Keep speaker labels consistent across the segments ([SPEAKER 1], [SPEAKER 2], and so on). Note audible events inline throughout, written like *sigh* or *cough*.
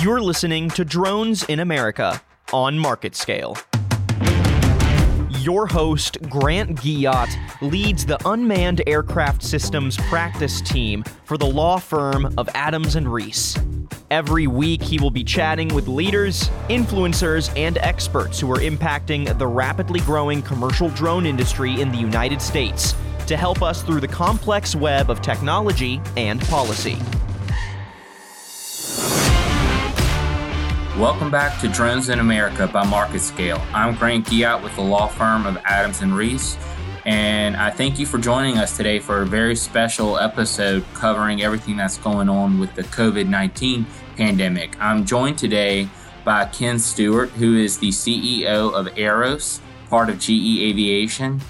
[SPEAKER 1] You're listening to Drones in America on Market Scale. Your host, Grant Guillotte, leads the Unmanned Aircraft Systems practice team for the law firm of Adams and Reese. Every week, he will be chatting with leaders, influencers, and experts who are impacting the rapidly growing commercial drone industry in the United States to help us through the complex web of technology and policy.
[SPEAKER 2] Welcome back to Drones in America by Market Scale. I'm Grant Guillotte with the law firm of Adams and Reese, and I thank you for joining us today for a very special episode covering everything that's going on with the COVID 19 pandemic. I'm joined today by Ken Stewart, who is the CEO of AiRXOS, part of GE Aviation,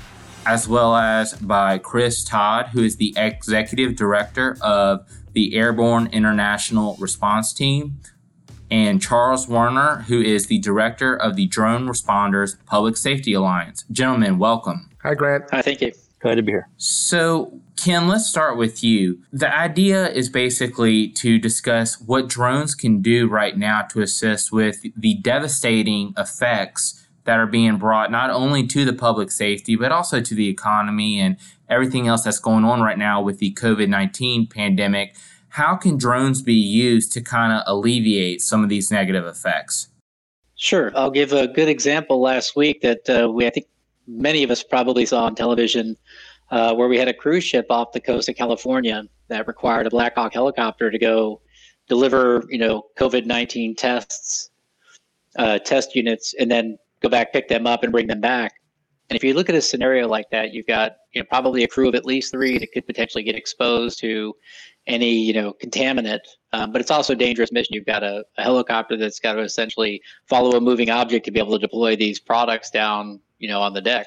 [SPEAKER 2] as well as by Chris Todd, who is the executive director of the Airborne International Response Team, and Charles Werner, who is the director of the Drone Responders Public Safety Alliance. Gentlemen, welcome.
[SPEAKER 3] Hi, Grant.
[SPEAKER 4] Hi, thank you.
[SPEAKER 5] Glad to be here.
[SPEAKER 2] So, Ken, let's start with you. The idea is basically to discuss what drones can do right now to assist with the devastating effects that are being brought not only to the public safety, but also to the economy and everything else that's going on right now with the COVID 19 pandemic. How can drones be used to kind of alleviate some of these negative effects?
[SPEAKER 4] Sure. I'll give a good example last week that uh, we, I think many of us probably saw on television, uh, where we had a cruise ship off the coast of California that required a Black Hawk helicopter to go deliver, you know, COVID 19 tests, uh, test units, and then go back, pick them up, and bring them back. And if you look at a scenario like that, you've got you know, probably a crew of at least three that could potentially get exposed to any you know contaminant. Um, but it's also a dangerous mission. You've got a, a, helicopter that's got to essentially follow a moving object to be able to deploy these products down you know on the deck.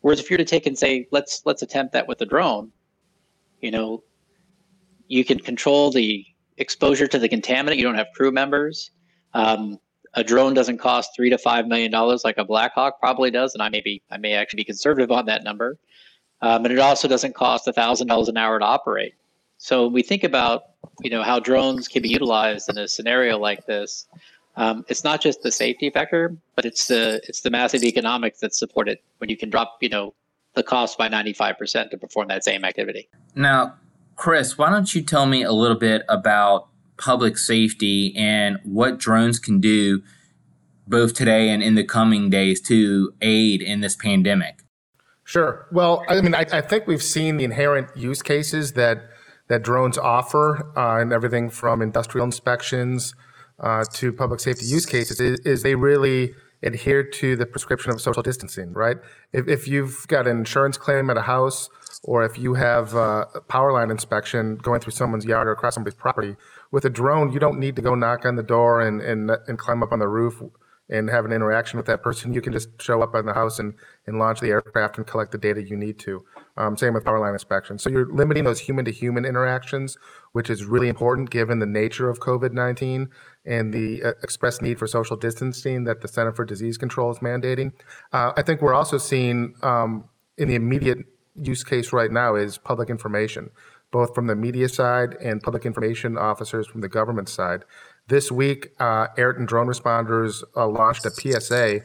[SPEAKER 4] Whereas if you're to take and say let's let's attempt that with a drone, you know, you can control the exposure to the contaminant. You don't have crew members. Um, a drone doesn't cost three to five million dollars like a Blackhawk probably does, and I may be I may actually be conservative on that number. Um, and it also doesn't cost a thousand dollars an hour to operate. So we think about you know how drones can be utilized in a scenario like this. Um, it's not just the safety factor, but it's the it's the massive economics that support it when you can drop you know the cost by 95% to perform that same activity.
[SPEAKER 2] Now, Chris, why don't you tell me a little bit about public safety and what drones can do both today and in the coming days to aid in this pandemic?
[SPEAKER 3] Sure. Well, I mean, I, I think we've seen the inherent use cases that that drones offer, uh, and everything from industrial inspections uh, to public safety use cases, is, is, they really adhere to the prescription of social distancing, right? If, if you've got an insurance claim at a house, or if you have a power line inspection going through someone's yard or across somebody's property, with a drone, you don't need to go knock on the door and, and, and climb up on the roof and have an interaction with that person. You can just show up in the house and, and launch the aircraft and collect the data you need to. Um, same with power line inspection. So you're limiting those human to human interactions, which is really important given the nature of COVID 19 and the uh, express need for social distancing that the Center for Disease Control is mandating. Uh, I think we're also seeing um, in the immediate use case right now is public information both from the media side and public information officers from the government side. This week, uh, Ayrton Drone Responders uh, launched a PSA,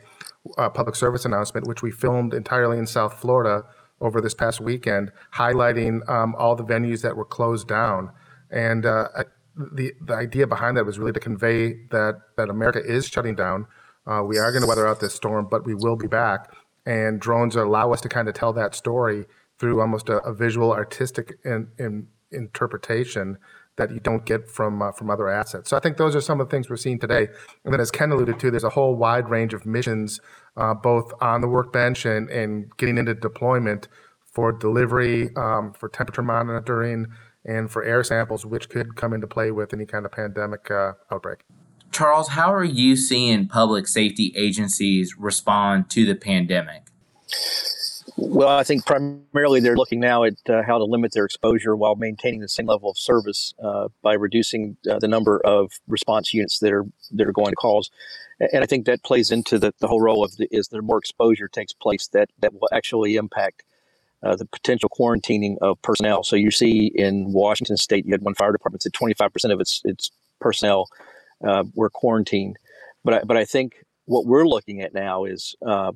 [SPEAKER 3] uh, public service announcement, which we filmed entirely in South Florida over this past weekend, highlighting um, all the venues that were closed down. And uh, the the idea behind that was really to convey that that America is shutting down. Uh, we are going to weather out this storm, but we will be back. And drones allow us to kind of tell that story through almost a, a visual, artistic in, in interpretation that you don't get from uh, from other assets. So I think those are some of the things we're seeing today. And then, as Ken alluded to, there's a whole wide range of missions, uh, both on the workbench and and getting into deployment for delivery, um, for temperature monitoring, and for air samples, which could come into play with any kind of pandemic uh, outbreak.
[SPEAKER 2] Charles, how are you seeing public safety agencies respond to the pandemic?
[SPEAKER 5] Well, I think primarily they're looking now at uh, how to limit their exposure while maintaining the same level of service uh, by reducing uh, the number of response units that are that are going to calls. And I think that plays into the, the whole role of the, is there more exposure takes place that that will actually impact uh, the potential quarantining of personnel. So you see in Washington State, you had one fire department that 25% of its its personnel uh, were quarantined. But I, but I think what we're looking at now is uh,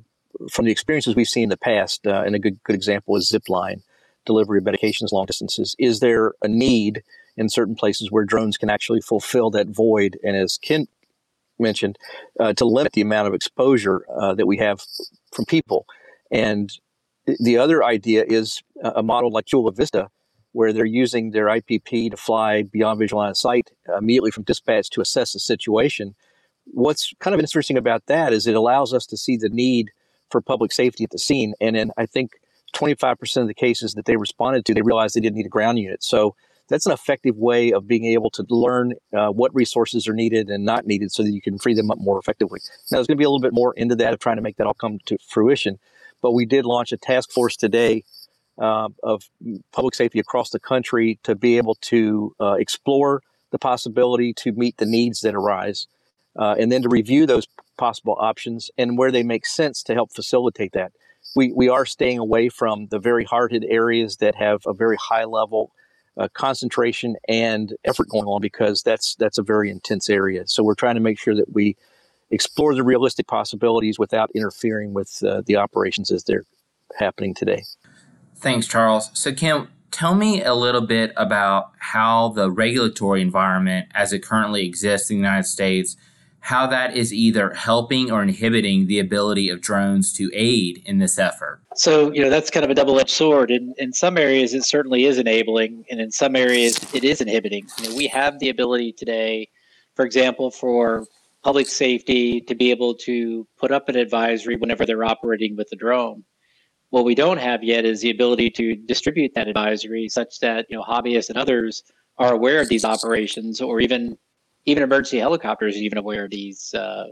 [SPEAKER 5] from the experiences we've seen in the past, uh, and a good good example is zipline delivery of medications long distances. Is there a need in certain places where drones can actually fulfill that void? And as Ken mentioned, uh, to limit the amount of exposure uh, that we have from people. And the other idea is a model like Chula Vista, where they're using their IPP to fly beyond visual line of sight immediately from dispatch to assess the situation. What's kind of interesting about that is it allows us to see the need for public safety at the scene. And then I think 25% of the cases that they responded to, they realized they didn't need a ground unit. So that's an effective way of being able to learn uh, what resources are needed and not needed so that you can free them up more effectively. Now, there's going to be a little bit more into that of trying to make that all come to fruition. But we did launch a task force today uh, of public safety across the country to be able to uh, explore the possibility to meet the needs that arise uh, and then to review those possible options and where they make sense to help facilitate that. We, we are staying away from the very hard hit areas that have a very high level uh, concentration and effort going on because that's that's a very intense area. So we're trying to make sure that we explore the realistic possibilities without interfering with uh, the operations as they're happening today.
[SPEAKER 2] Thanks, Charles. So, Ken, tell me a little bit about how the regulatory environment as it currently exists in the United States, how that is either helping or inhibiting the ability of drones to aid in this effort.
[SPEAKER 4] So, you know, that's kind of a double edged sword. In, in some areas, it certainly is enabling, and in some areas, it is inhibiting. You know, we have the ability today, for example, for public safety to be able to put up an advisory whenever they're operating with the drone. What we don't have yet is the ability to distribute that advisory such that you know hobbyists and others are aware of these operations, or even even emergency helicopters are even aware of these uh,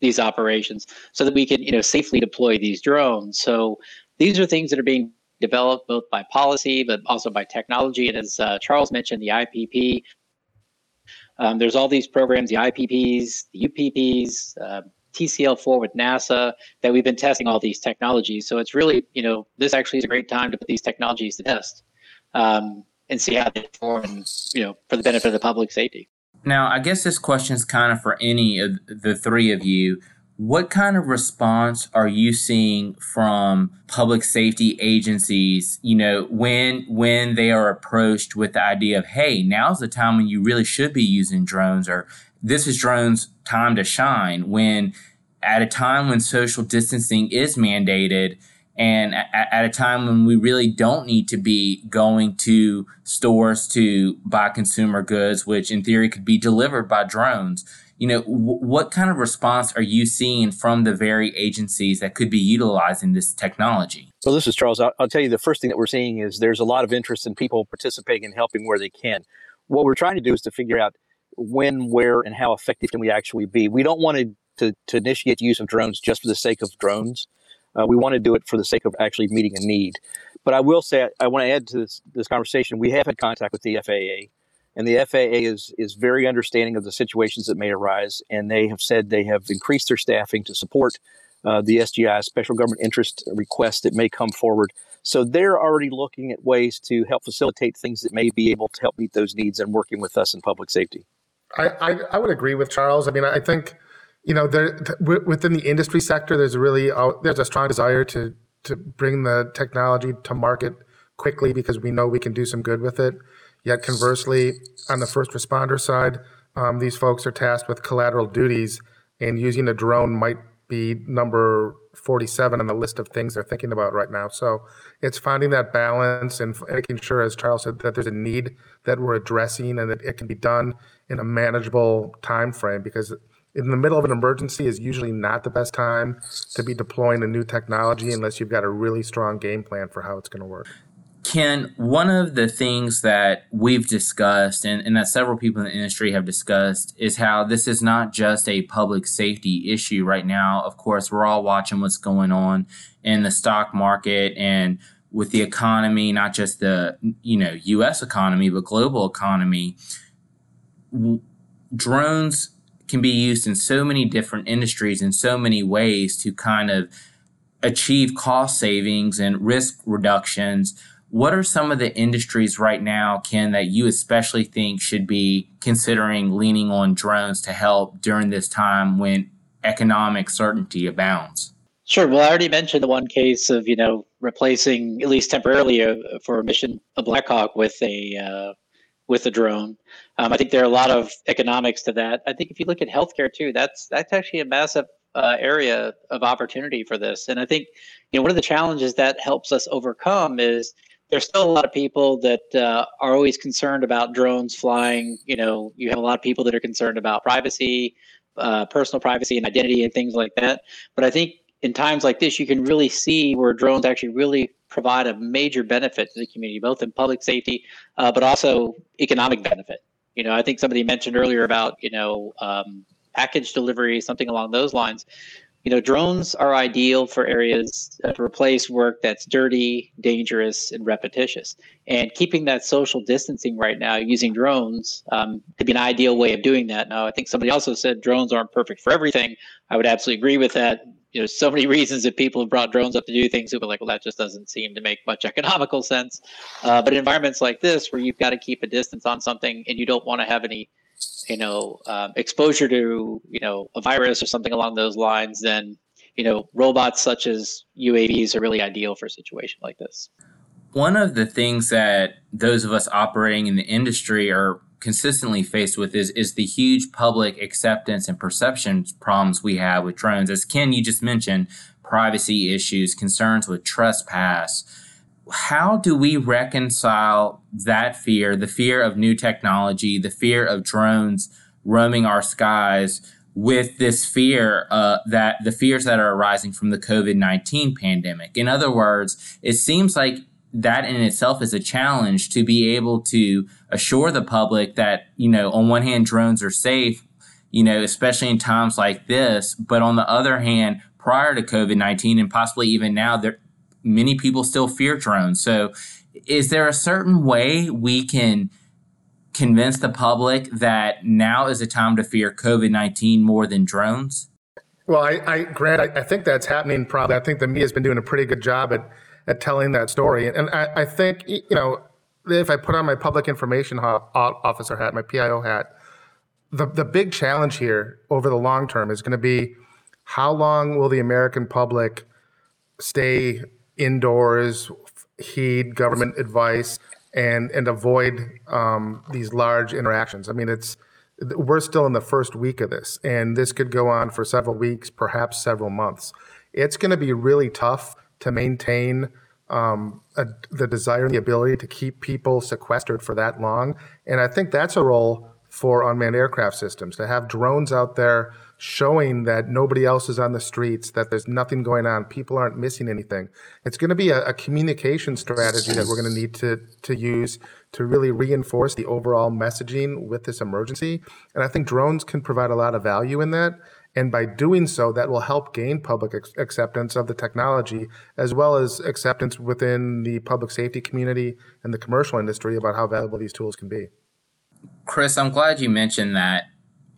[SPEAKER 4] these operations, so that we can you know safely deploy these drones. So these are things that are being developed both by policy but also by technology. And as uh, Charles mentioned, the IPP. Um, there's all these programs, the IPPs, the UPPs, uh, TCL4 with NASA that we've been testing all these technologies. So it's really, you know, this actually is a great time to put these technologies to test um, and see how they perform, you know, for the benefit of the public safety.
[SPEAKER 2] Now, I guess this question is kind of for any of the three of you. What kind of response are you seeing from public safety agencies, you know, when when they are approached with the idea of, hey, now's the time when you really should be using drones or this is drones time to shine when at a time when social distancing is mandated and at, a time when we really don't need to be going to stores to buy consumer goods which in theory could be delivered by drones you know w- what kind of response are you seeing from the very agencies that could be utilizing this technology
[SPEAKER 5] So, this is charles I'll, I'll tell you the first thing that we're seeing is there's a lot of interest in people participating and helping where they can what we're trying to do is to figure out when, where, and how effective can we actually be. We don't want to, to, to initiate the use of drones just for the sake of drones. Uh, we want to do it for the sake of actually meeting a need. But I will say, I, want to add to this, this conversation, we have had contact with the FAA, and the FAA is, is very understanding of the situations that may arise, and they have said they have increased their staffing to support uh, the SGI, special government interest requests that may come forward. So they're already looking at ways to help facilitate things that may be able to help meet those needs and working with us in public safety.
[SPEAKER 3] I, I, I would agree with Charles. I mean, I think you know there within the industry sector, there's a really uh, there's a strong desire to to bring the technology to market quickly because we know we can do some good with it. Yet conversely, on the first responder side, um, these folks are tasked with collateral duties, and using a drone might be number 47 on the list of things they're thinking about right now. So it's finding that balance and making sure, as Charles said, that there's a need that we're addressing and that it can be done in a manageable time frame because in the middle of an emergency is usually not the best time to be deploying a new technology unless you've got a really strong game plan for how it's going to work.
[SPEAKER 2] Ken, one of the things that we've discussed and, and, that several people in the industry have discussed is how this is not just a public safety issue right now. Of course, we're all watching what's going on in the stock market and with the economy, not just the you know US economy, but global economy. Drones can be used in so many different industries in so many ways to kind of achieve cost savings and risk reductions what are some of the industries right now, Ken, that you especially think should be considering leaning on drones to help during this time when economic certainty abounds?
[SPEAKER 4] Sure. Well, I already mentioned the one case of you know replacing at least temporarily a, uh, for a mission a Blackhawk with a uh, with a drone. Um, I think there are a lot of economics to that. I think if you look at healthcare too, that's that's actually a massive uh, area of opportunity for this. And I think you know one of the challenges that helps us overcome is there's still a lot of people that uh, are always concerned about drones flying. You know, you have a lot of people that are concerned about privacy, uh, personal privacy, and identity, and things like that. But I think in times like this, you can really see where drones actually really provide a major benefit to the community, both in public safety, uh, but also economic benefit. You know, I think somebody mentioned earlier about you know um, package delivery, something along those lines you know, drones are ideal for areas to replace work that's dirty, dangerous, and repetitious. And keeping that social distancing right now using drones um, could be an ideal way of doing that. Now, I think somebody also said drones aren't perfect for everything. I would absolutely agree with that. You know, so many *laughs* reasons that people have brought drones up to do things, people are like, well, that just doesn't seem to make much economical sense. Uh, but in environments like this, where you've got to keep a distance on something and you don't want to have any you know um, exposure to you know a virus or something along those lines, then you know robots such as UAVs are really ideal for a situation like this.
[SPEAKER 2] One of the things that those of us operating in the industry are consistently faced with is is the huge public acceptance and perception problems we have with drones. As Ken you just mentioned, privacy issues, concerns with trespass how do we reconcile that fear, the fear of new technology, the fear of drones roaming our skies, with this fear uh, that the fears that are arising from the COVID 19 pandemic? In other words, it seems like that in itself is a challenge to be able to assure the public that, you know, on one hand, drones are safe, you know, especially in times like this. But on the other hand, prior to COVID 19 and possibly even now, there, many people still fear drones. So, is there a certain way we can convince the public that now is a time to fear COVID 19 more than drones?
[SPEAKER 3] Well, I, I Grant, I, I, think that's happening probably. I think the media has been doing a pretty good job at, at telling that story. And I, I think, you know, if I put on my public information officer hat, my PIO hat, the, the big challenge here over the long term is going to be how long will the American public stay indoors, heed government advice, and and avoid um, these large interactions. I mean, it's we're still in the first week of this, and this could go on for several weeks, perhaps several months. It's going to be really tough to maintain um, a, the desire and the ability to keep people sequestered for that long. And I think that's a role for unmanned aircraft systems to have drones out there showing that nobody else is on the streets, that there's nothing going on, people aren't missing anything. It's going to be a, a communication strategy that we're going to need to to use to really reinforce the overall messaging with this emergency. And I think drones can provide a lot of value in that. And by doing so, that will help gain public ex- acceptance of the technology, as well as acceptance within the public safety community and the commercial industry about how valuable these tools can be.
[SPEAKER 2] Chris, I'm glad you mentioned that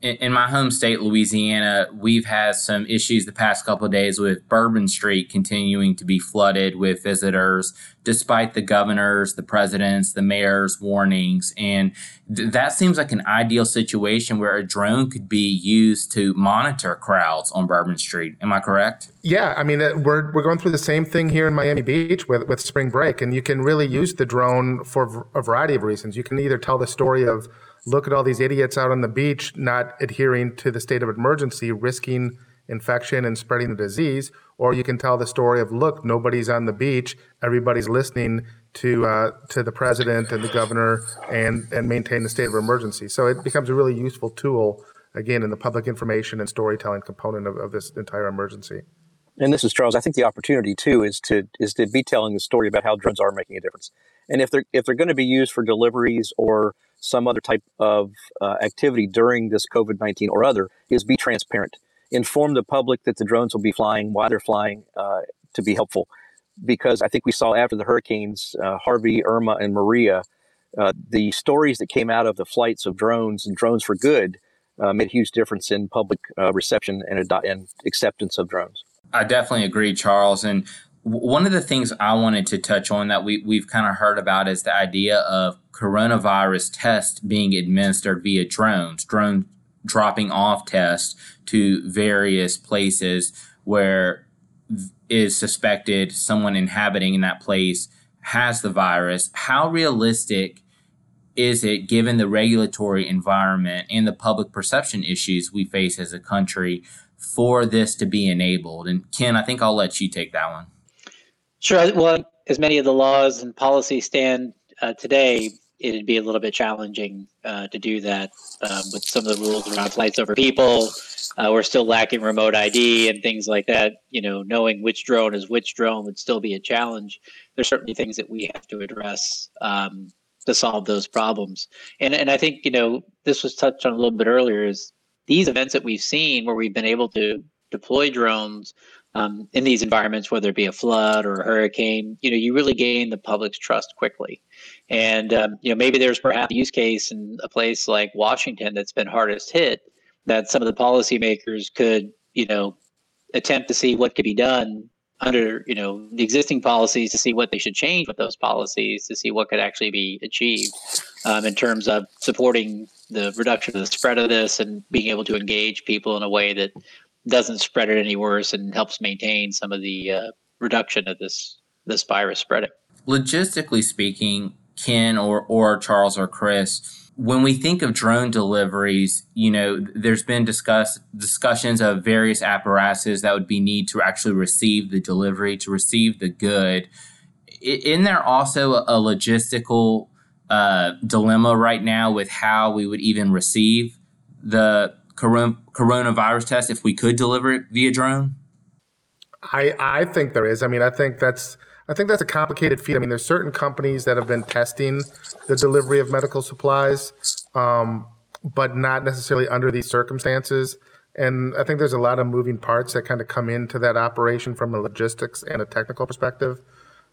[SPEAKER 2] in, my home state, Louisiana, we've had some issues the past couple of days with Bourbon Street continuing to be flooded with visitors, despite the governor's, the president's, the mayor's warnings. And th- that seems like an ideal situation where a drone could be used to monitor crowds on Bourbon Street. Am I correct?
[SPEAKER 3] Yeah, I mean, uh, we're, we're going through the same thing here in Miami Beach with, with spring break, and you can really use the drone for a variety of reasons. You can either tell the story of look at all these idiots out on the beach not adhering to the state of emergency, risking infection and spreading the disease. Or you can tell the story of, look, nobody's on the beach, everybody's listening to uh, to the president and the governor and and maintain the state of emergency. So it becomes a really useful tool again in the public information and storytelling component of, of this entire emergency.
[SPEAKER 5] And this is Charles. I think the opportunity too is to is to be telling the story about how drones are making a difference. And if they're if they're going to be used for deliveries or some other type of uh, activity during this COVID 19 or other is be transparent. Inform the public that the drones will be flying, why they're flying, uh, to be helpful. Because I think we saw after the hurricanes, uh, Harvey, Irma, and Maria, uh, the stories that came out of the flights of drones and drones for good uh, made a huge difference in public uh, reception and, ad- and acceptance of drones.
[SPEAKER 2] I definitely agree, Charles. And one of the things I wanted to touch on that we, we've kind of heard about is the idea of coronavirus tests being administered via drones, drone dropping off tests to various places where is suspected someone inhabiting in that place has the virus. How realistic is it, given the regulatory environment and the public perception issues we face as a country, for this to be enabled? And Ken, I think I'll let you take that one.
[SPEAKER 4] Sure. Well, as many of the laws and policies stand uh, today, it'd be a little bit challenging uh, to do that um, with some of the rules around flights over people. Uh, we're still lacking remote ID and things like that. You know, knowing which drone is which drone would still be a challenge. There's certainly things that we have to address um, to solve those problems. And and I think you know this was touched on a little bit earlier. Is these events that we've seen where we've been able to deploy drones um, in these environments, whether it be a flood or a hurricane, you know, you really gain the public's trust quickly. And um, you know, maybe there's perhaps a use case in a place like Washington that's been hardest hit that some of the policymakers could, you know, attempt to see what could be done under, you know, the existing policies to see what they should change with those policies to see what could actually be achieved um, in terms of supporting the reduction of the spread of this and being able to engage people in a way that doesn't spread it any worse and helps maintain some of the uh, reduction of this this virus spreading.
[SPEAKER 2] Logistically speaking, Ken or or Charles or Chris, when we think of drone deliveries, you know, there's been discuss discussions of various apparatuses that would be need to actually receive the delivery, to receive the good. In there also a logistical uh, dilemma right now with how we would even receive the coronavirus test if we could deliver it via drone?
[SPEAKER 3] I I think there is. I mean, I think that's I think that's a complicated feat. I mean, there's certain companies that have been testing the delivery of medical supplies, um, but not necessarily under these circumstances. And I think there's a lot of moving parts that kind of come into that operation from a logistics and a technical perspective.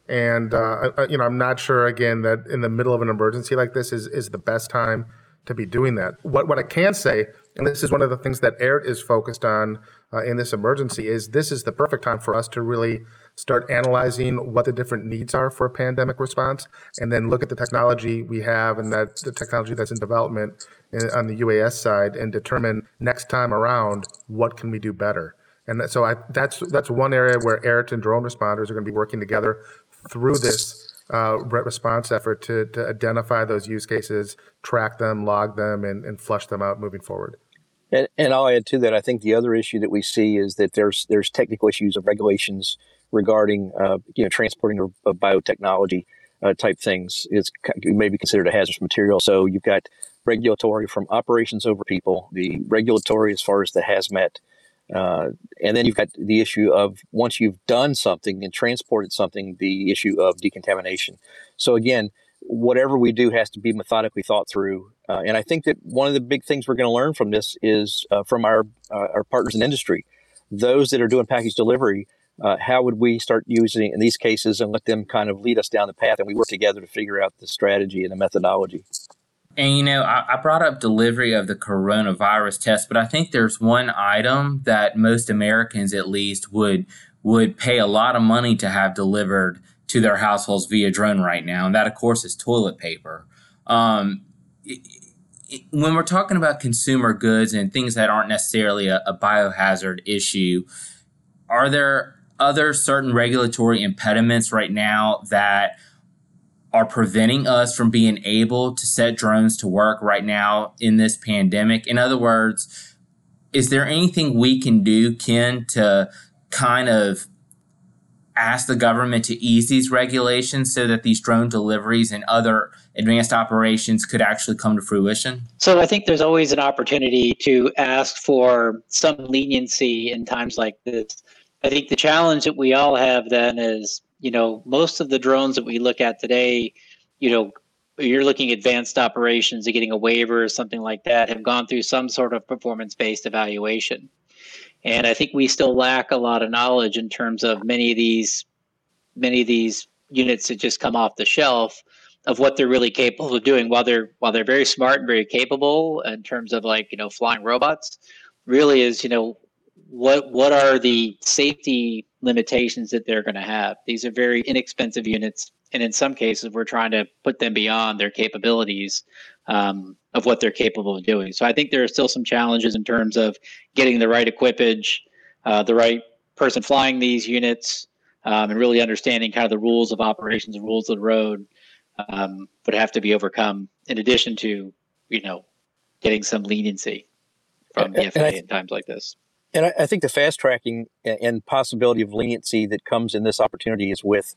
[SPEAKER 3] And uh, you know, I'm not sure again that in the middle of an emergency like this is is the best time to be doing that. What what I can say, and this is one of the things that AIRT is focused on uh, in this emergency, is this is the perfect time for us to really start analyzing what the different needs are for a pandemic response, and then look at the technology we have and that the technology that's in development in, on the UAS side, and determine next time around what can we do better. And so I, that's that's one area where AIRT and drone responders are going to be working together through this uh, response effort to, to identify those use cases, track them, log them, and, and flush them out moving forward.
[SPEAKER 5] And, and I'll add to that. I think the other issue that we see is that there's there's technical issues of regulations regarding uh, you know transporting of, of biotechnology uh, type things. It's maybe considered a hazardous material. So you've got regulatory from operations over people, the regulatory as far as the hazmat uh, and then you've got the issue of once you've done something and transported something, the issue of decontamination. So again, whatever we do has to be methodically thought through. Uh, and I think that one of the big things we're going to learn from this is uh, from our uh, our partners in industry, those that are doing package delivery. Uh, how would we start using in these cases and let them kind of lead us down the path, and we work together to figure out the strategy and the methodology.
[SPEAKER 2] And you know, I, I, brought up delivery of the coronavirus test, but I think there's one item that most Americans, at least, would would pay a lot of money to have delivered to their households via drone right now, and that, of course, is toilet paper. Um, it, it, when we're talking about consumer goods and things that aren't necessarily a, a biohazard issue, are there other certain regulatory impediments right now that are preventing us from being able to set drones to work right now in this pandemic? In other words, is there anything we can do, Ken, to kind of ask the government to ease these regulations so that these drone deliveries and other advanced operations could actually come to fruition?
[SPEAKER 4] So I think there's always an opportunity to ask for some leniency in times like this. I think the challenge that we all have then is you know, most of the drones that we look at today, you know, you're looking at advanced operations and getting a waiver or something like that have gone through some sort of performance based evaluation. And I think we still lack a lot of knowledge in terms of many of these many of these units that just come off the shelf of what they're really capable of doing while they're while they're very smart and very capable in terms of like, you know, flying robots, really is, you know, what what are the safety limitations that they're going to have. These are very inexpensive units, and in some cases, we're trying to put them beyond their capabilities um, of what they're capable of doing. So I think there are still some challenges in terms of getting the right equipage, uh, the right person flying these units, um, and really understanding kind of the rules of operations, the rules of the road, um, would have to be overcome. In addition to, you know, getting some leniency from the FAA th- in times like this.
[SPEAKER 5] And I, I, think the fast tracking and possibility of leniency that comes in this opportunity is with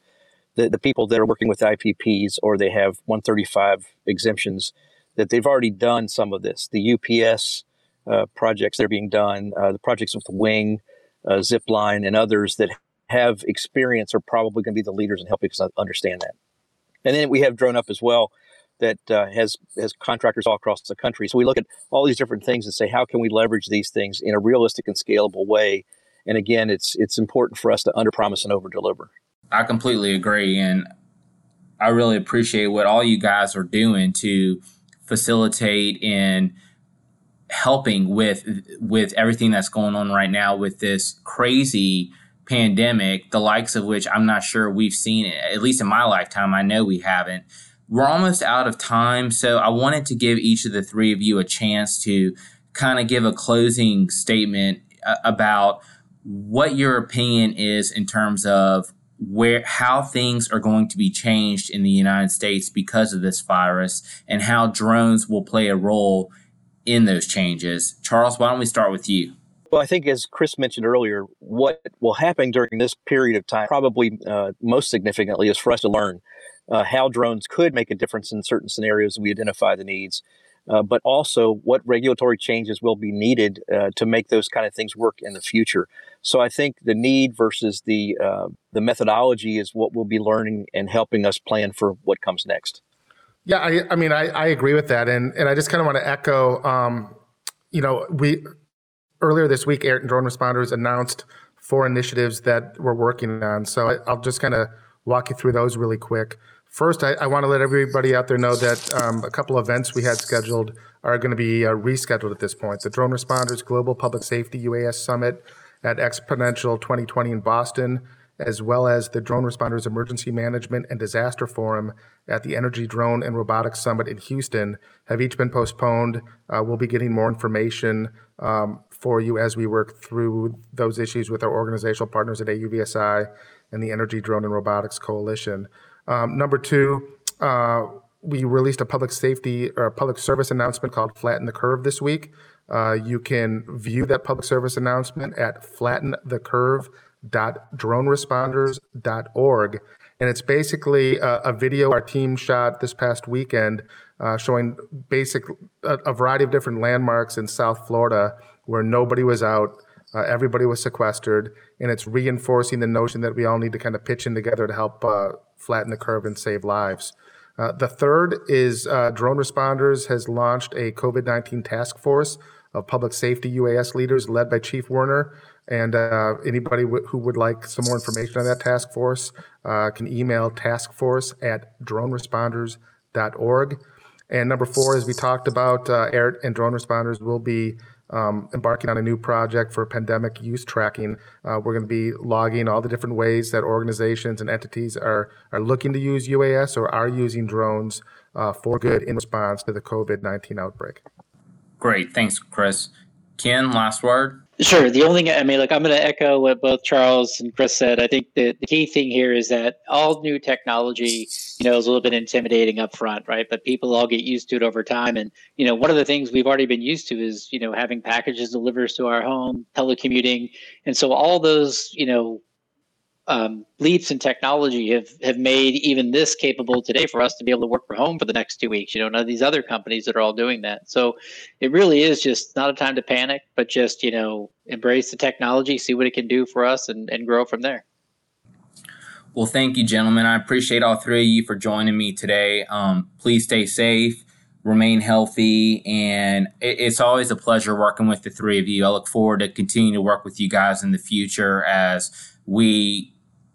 [SPEAKER 5] the, the people that are working with IPPs or they have 135 exemptions that they've already done some of this. The UPS uh, projects that are being done, uh, the projects with Wing, uh, Zipline, and others that have experience are probably going to be the leaders in helping us understand that. And then we have Drone Up as well that uh, has has contractors all across the country. So we look at all these different things and say, how can we leverage these things in a realistic and scalable way? And again, it's it's important for us to underpromise and overdeliver.
[SPEAKER 2] I completely agree, and I really appreciate what all you guys are doing to facilitate and helping with with everything that's going on right now with this crazy pandemic the likes of which i'm not sure we've seen at least in my lifetime i know we haven't we're almost out of time so i wanted to give each of the three of you a chance to kind of give a closing statement uh, about what your opinion is in terms of where how things are going to be changed in the United States because of this virus and how drones will play a role in those changes. Charles, why don't we start with you?
[SPEAKER 5] Well, I think as Chris mentioned earlier, what will happen during this period of time, probably uh, most significantly, is for us to learn uh, how drones could make a difference in certain scenarios. We identify the needs, uh, but also what regulatory changes will be needed uh, to make those kind of things work in the future. So I think the need versus the uh, the methodology is what we'll be learning and helping us plan for what comes next.
[SPEAKER 3] Yeah, I, I mean, I, I agree with that, and and I just kind of want to echo. Um, you know, we earlier this week, Air Drone Responders announced four initiatives that we're working on. So I, I'll just kind of walk you through those really quick. First, I, I want to let everybody out there know that um, a couple events we had scheduled are going to be uh, rescheduled at this point. The Drone Responders Global Public Safety UAS Summit at XPONENTIAL 2020 in Boston, as well as the Drone Responders Emergency Management and Disaster Forum at the Energy Drone and Robotics Summit in Houston, have each been postponed. Uh, we'll be getting more information um, for you as we work through those issues with our organizational partners at AUVSI and the Energy Drone and Robotics Coalition. Um, number two, uh, we released a public safety or public service announcement called Flatten the Curve this week. Uh, you can view that public service announcement at flattenthecurve.droneresponders.org. And it's basically a, a video our team shot this past weekend uh, showing basic a, a, variety of different landmarks in South Florida where nobody was out, uh, everybody was sequestered, and it's reinforcing the notion that we all need to kind of pitch in together to help uh, flatten the curve and save lives. Uh, the third is uh, Drone Responders has launched a COVID 19 task force of public safety UAS leaders led by Chief Werner. And uh, anybody w- who would like some more information on that task force uh, can email taskforce at droneresponders.org. And number four, as we talked about, air and drone responders will be um, embarking on a new project for pandemic use tracking. Uh, we're going to be logging all the different ways that organizations and entities are, are looking to use UAS or are using drones uh, for good in response to the COVID 19 outbreak.
[SPEAKER 2] Great. Thanks, Chris. Ken, last word.
[SPEAKER 4] Sure. The only thing, I mean, like, I'm going to echo what both Charles and Chris said. I think the, the key thing here is that all new technology, you know, is a little bit intimidating up front, right? But people all get used to it over time. And, you know, one of the things we've already been used to is, you know, having packages delivered to our home, telecommuting. And so all those, you know, um, leaps in technology have have made even this capable today for us to be able to work from home for the next two weeks. You know, none of these other companies that are all doing that. So it really is just not a time to panic, but just you know embrace the technology, see what it can do for us, and and grow from there.
[SPEAKER 2] Well, thank you, gentlemen. I appreciate all three of you for joining me today. Um, please stay safe, remain healthy, and it, it's always a pleasure working with the three of you. I look forward to continuing to work with you guys in the future as we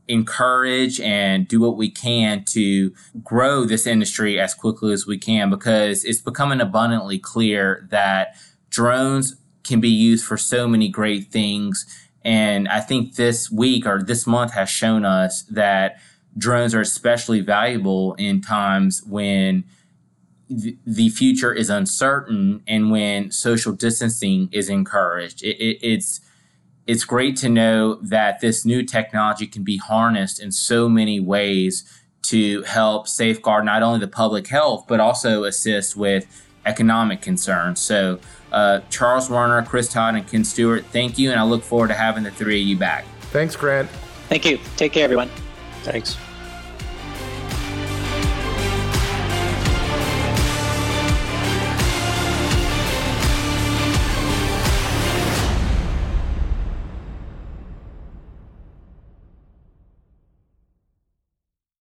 [SPEAKER 2] encourage and do what we can to grow this industry as quickly as we can because it's becoming abundantly clear that drones can be used for so many great things And I think this week or this month has shown us that drones are especially valuable in times when the future is uncertain and when social distancing is encouraged. It, it, it's it's great to know that this new technology can be harnessed in so many ways to help safeguard not only the public health but also assist with economic concerns. So, uh, Charles Werner, Chris Todd, and Ken Stewart, thank you, and I look forward to having the three of you back.
[SPEAKER 3] Thanks, Grant.
[SPEAKER 4] Thank you. Take care, everyone.
[SPEAKER 5] Thanks.